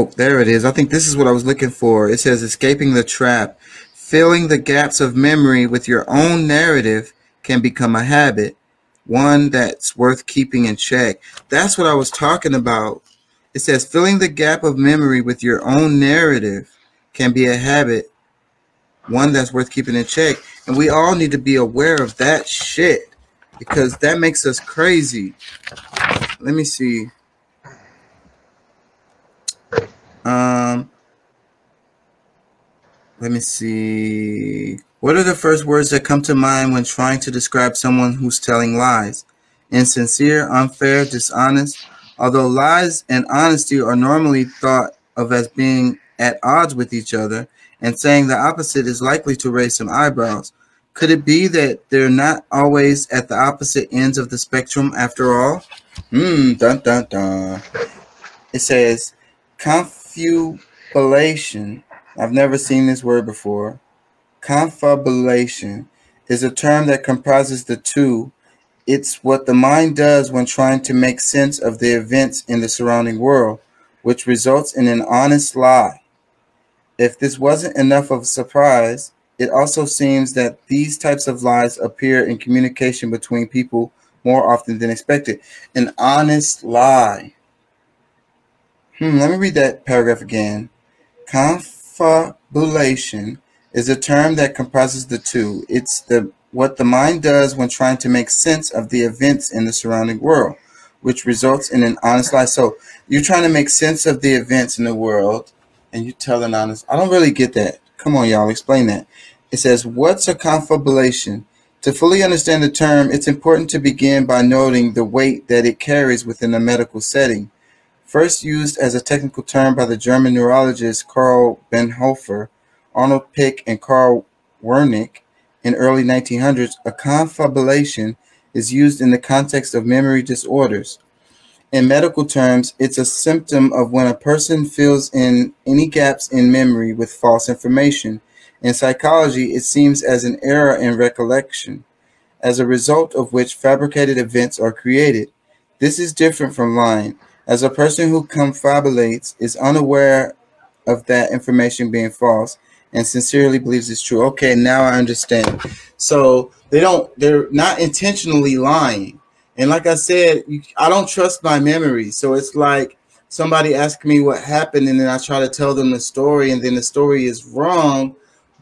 Oh, there it is. I think this is what I was looking for. It says escaping the trap. Filling the gaps of memory with your own narrative can become a habit, one that's worth keeping in check. That's what I was talking about. It says filling the gap of memory with your own narrative can be a habit, one that's worth keeping in check. And we all need to be aware of that shit because that makes us crazy. Let me see. Um, let me see. What are the first words that come to mind when trying to describe someone who's telling lies? Insincere, unfair, dishonest. Although lies and honesty are normally thought of as being at odds with each other, and saying the opposite is likely to raise some eyebrows. Could it be that they're not always at the opposite ends of the spectrum after all? Hmm, dun dun dun. It says confabulation. I've never seen this word before. Confabulation is a term that comprises the two. It's what the mind does when trying to make sense of the events in the surrounding world, which results in an honest lie. If this wasn't enough of a surprise, it also seems that these types of lies appear in communication between people more often than expected. An honest lie. Hmm, let me read that paragraph again. Confabulation is a term that comprises the two. It's the what the mind does when trying to make sense of the events in the surrounding world, which results in an honest lie. So you're trying to make sense of the events in the world and you tell an honest. I don't really get that. Come on, y'all, explain that. It says, What's a confabulation? To fully understand the term, it's important to begin by noting the weight that it carries within a medical setting. First used as a technical term by the German neurologists Karl Bonhoeffer, Arnold Pick, and Karl Wernicke in early 1900s, a confabulation is used in the context of memory disorders. In medical terms, it's a symptom of when a person fills in any gaps in memory with false information. In psychology, it seems as an error in recollection, as a result of which fabricated events are created. This is different from lying, as a person who confabulates is unaware of that information being false and sincerely believes it's true. Okay, now I understand. So they don't, they're not intentionally lying and like I said, I don't trust my memory. So it's like somebody asks me what happened, and then I try to tell them the story, and then the story is wrong.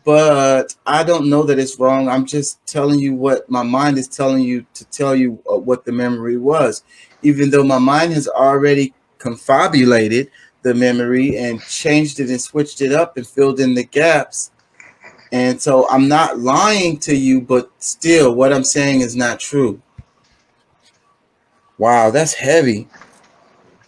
But I don't know that it's wrong. I'm just telling you what my mind is telling you to tell you uh, what the memory was, even though my mind has already confabulated the memory and changed it and switched it up and filled in the gaps. And so I'm not lying to you, but still, what I'm saying is not true. Wow, that's heavy.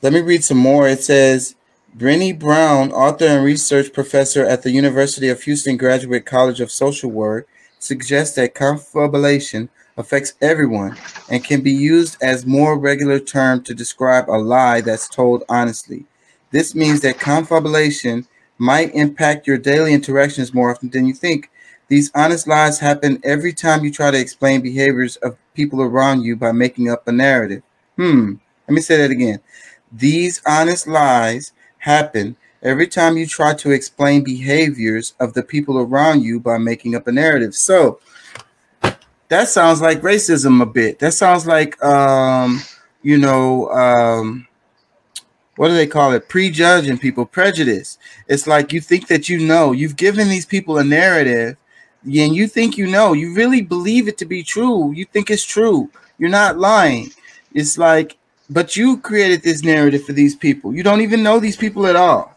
Let me read some more. It says Brené Brown, author and research professor at the University of Houston Graduate College of Social Work, suggests that confabulation affects everyone and can be used as more regular term to describe a lie that's told honestly. This means that confabulation might impact your daily interactions more often than you think. These honest lies happen every time you try to explain behaviors of people around you by making up a narrative. Hmm. Let me say that again. These honest lies happen every time you try to explain behaviors of the people around you by making up a narrative. So that sounds like racism a bit. That sounds like um, you know, um, what do they call it? Prejudging people, prejudice. It's like you think that you know. You've given these people a narrative, and you think you know. You really believe it to be true. You think it's true. You're not lying. It's like, but you created this narrative for these people. You don't even know these people at all.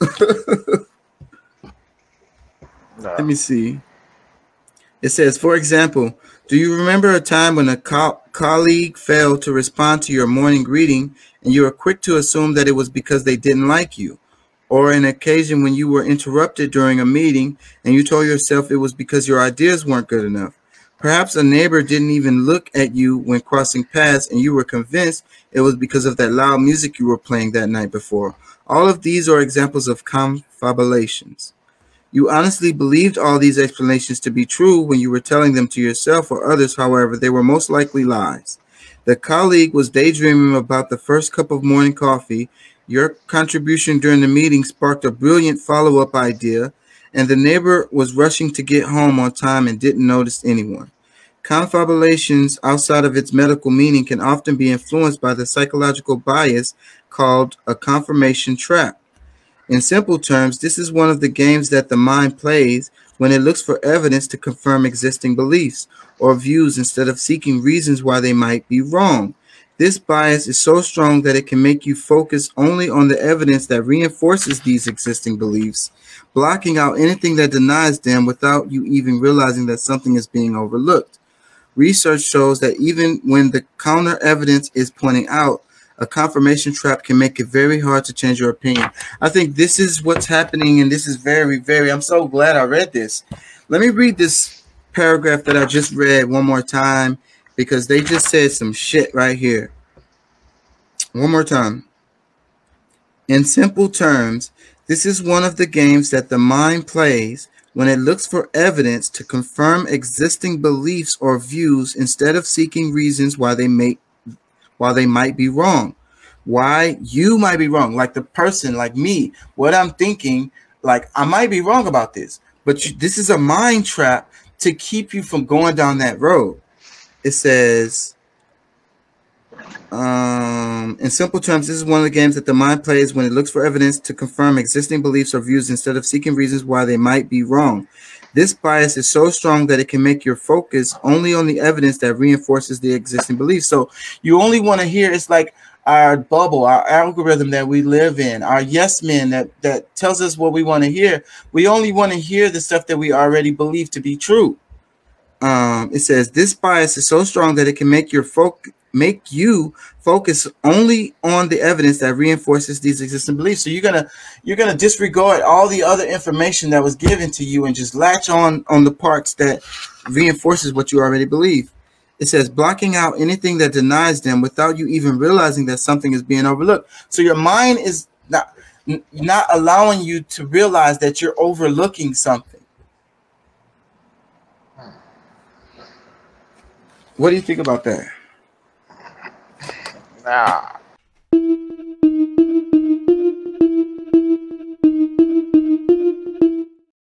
no. Let me see. It says, for example, do you remember a time when a co- colleague failed to respond to your morning greeting and you were quick to assume that it was because they didn't like you? Or an occasion when you were interrupted during a meeting and you told yourself it was because your ideas weren't good enough? Perhaps a neighbor didn't even look at you when crossing paths and you were convinced it was because of that loud music you were playing that night before. All of these are examples of confabulations. You honestly believed all these explanations to be true when you were telling them to yourself or others, however, they were most likely lies. The colleague was daydreaming about the first cup of morning coffee Your contribution during the meeting sparked a brilliant follow up idea, and the neighbor was rushing to get home on time and didn't notice anyone. Confabulations outside of its medical meaning can often be influenced by the psychological bias called a confirmation trap. In simple terms, this is one of the games that the mind plays when it looks for evidence to confirm existing beliefs or views instead of seeking reasons why they might be wrong. This bias is so strong that it can make you focus only on the evidence that reinforces these existing beliefs, blocking out anything that denies them without you even realizing that something is being overlooked. Research shows that even when the counter evidence is pointing out, a confirmation trap can make it very hard to change your opinion. I think this is what's happening, and this is very, very. I'm so glad I read this. Let me read this paragraph that I just read one more time because they just said some shit right here. One more time. In simple terms, this is one of the games that the mind plays when it looks for evidence to confirm existing beliefs or views instead of seeking reasons why they may why they might be wrong. Why? You might be wrong. Like the person like me. What i'm thinking like i might be wrong about this but you, this is a mind trap to keep you from going down that road. It says um, in simple terms, this is one of the games that the mind plays when it looks for evidence to confirm existing beliefs or views instead of seeking reasons why they might be wrong. This bias is so strong that it can make your focus only on the evidence that reinforces the existing belief. So you only want to hear it's like our bubble, our algorithm that we live in, our yes men that that tells us what we want to hear. We only want to hear the stuff that we already believe to be true. Um, it says this bias is so strong that it can make your focus make you focus only on the evidence that reinforces these existing beliefs. So you're gonna you're gonna disregard all the other information that was given to you and just latch on on the parts that reinforces what you already believe. It says blocking out anything that denies them without you even realizing that something is being overlooked. So your mind is not not allowing you to realize that you're overlooking something. What do you think about that Nah,